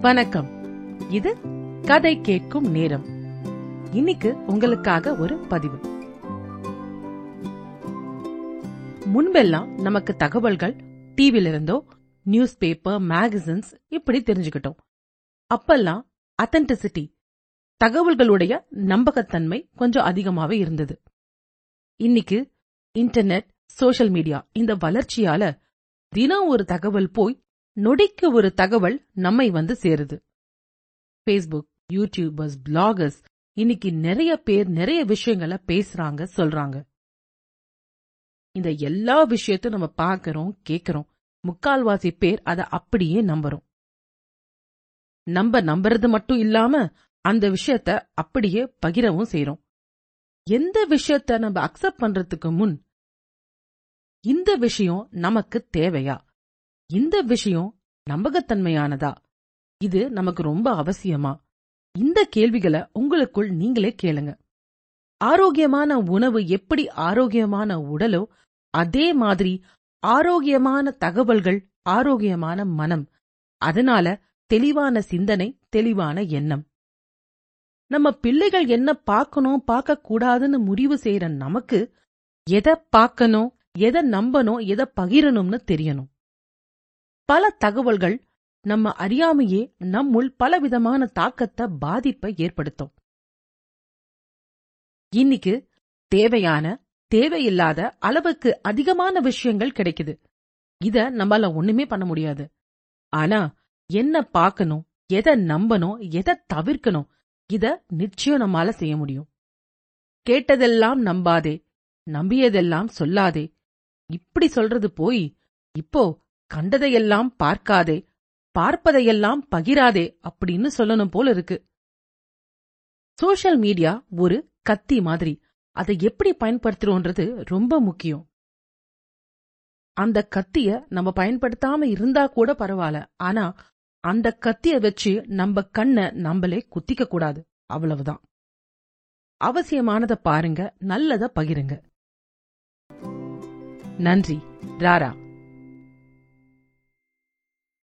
வணக்கம். இது கதை கேட்கும் நேரம். இன்னைக்கு உங்களுக்காக ஒரு பதிவு. முன்பெல்லாம் நமக்கு தகவல்கள் டிவில இருந்தோ நியூஸ் பேப்பர் மேகசின்ஸ் இப்படி தெரிஞ்சுக்கிட்டோம். அப்பெல்லாம் அத்தன்டிசிட்டி தகவல்களுடைய நம்பகத்தன்மை கொஞ்சம் அதிகமாவே இருந்தது. இன்னைக்கு இன்டர்நெட் சோஷியல் மீடியா இந்த வளர்ச்சியால தினம் ஒரு தகவல் போய் நொடிக்கு ஒரு தகவல் நம்மை வந்து சேருது. ஃபேஸ்புக் யூடியூபர்ஸ் பிளாகர்ஸ் இன்னைக்கு நிறைய பேர் நிறைய விஷயங்களை பேசுறாங்க சொல்றாங்க. இந்த எல்லா விஷயத்தையும் நம்ம பார்க்கறோம் கேக்குறோம் முக்கால்வாசி பேர் அத அப்படியே நம்புறோம். நம்ப நம்புறது மட்டும் இல்லாம அந்த விஷயத்த அப்படியே பகிரவும் செய்யறோம் எந்த விஷயத்த நம்ம அக்செப்ட் பண்றதுக்கு முன் இந்த விஷயம் நமக்கு தேவையா? இந்த விஷயம் நம்பகத்தன்மையானதா? இது நமக்கு ரொம்ப அவசியமா? இந்த கேள்விகளை உங்களுக்குள் நீங்களே கேளுங்க. ஆரோக்கியமான உணவு எப்படி ஆரோக்கியமான உடலோ அதே மாதிரி ஆரோக்கியமான தகவல்கள் ஆரோக்கியமான மனம். அதனால தெளிவான சிந்தனை தெளிவான எண்ணம். நம்ம பிள்ளைகள் என்ன பார்க்கணும் பார்க்க கூடாதுன்னு முடிவு செய்யற நமக்கு எதை பார்க்கணும் எதை நம்பணும் எதை பகிரணும்னு தெரியணும். பல தகவல்கள் நம்ம அறியாமையே நம்முள் பலவிதமான தாக்கத்தை பாதிப்பை ஏற்படுத்தும். இன்னைக்கு தேவையான தேவையில்லாத அளவுக்கு அதிகமான விஷயங்கள் கிடைக்குது. இத நம்மால ஒண்ணுமே பண்ண முடியாது. ஆனா என்ன பார்க்கணும் எதை நம்பணும் எதை தவிர்க்கணும் இத நிச்சயம் நம்மால செய்ய முடியும். கேட்டதெல்லாம் நம்பாதே நம்பியதெல்லாம் சொல்லாதே. இப்படி சொல்றது போய் இப்போ கண்டதையெல்லாம் பார்க்காதே பார்ப்பதையெல்லாம் பகிராதே அப்படின்னு சொல்லணும் போல இருக்கு. சோஷியல் மீடியா ஒரு கத்தி மாதிரி. அதை எப்படி பயன்படுத்துறோன்றது ரொம்ப முக்கியம். அந்த கத்திய நம்ம பயன்படுத்தாம இருந்தா கூட பரவாயில்ல. ஆனா அந்த கத்திய வச்சு நம்ம கண்ண நம்மளே குத்திக்க கூடாது. அவ்வளவுதான். அவசியமானத பாருங்க நல்லத பகிருங்க. நன்றி. ராரா.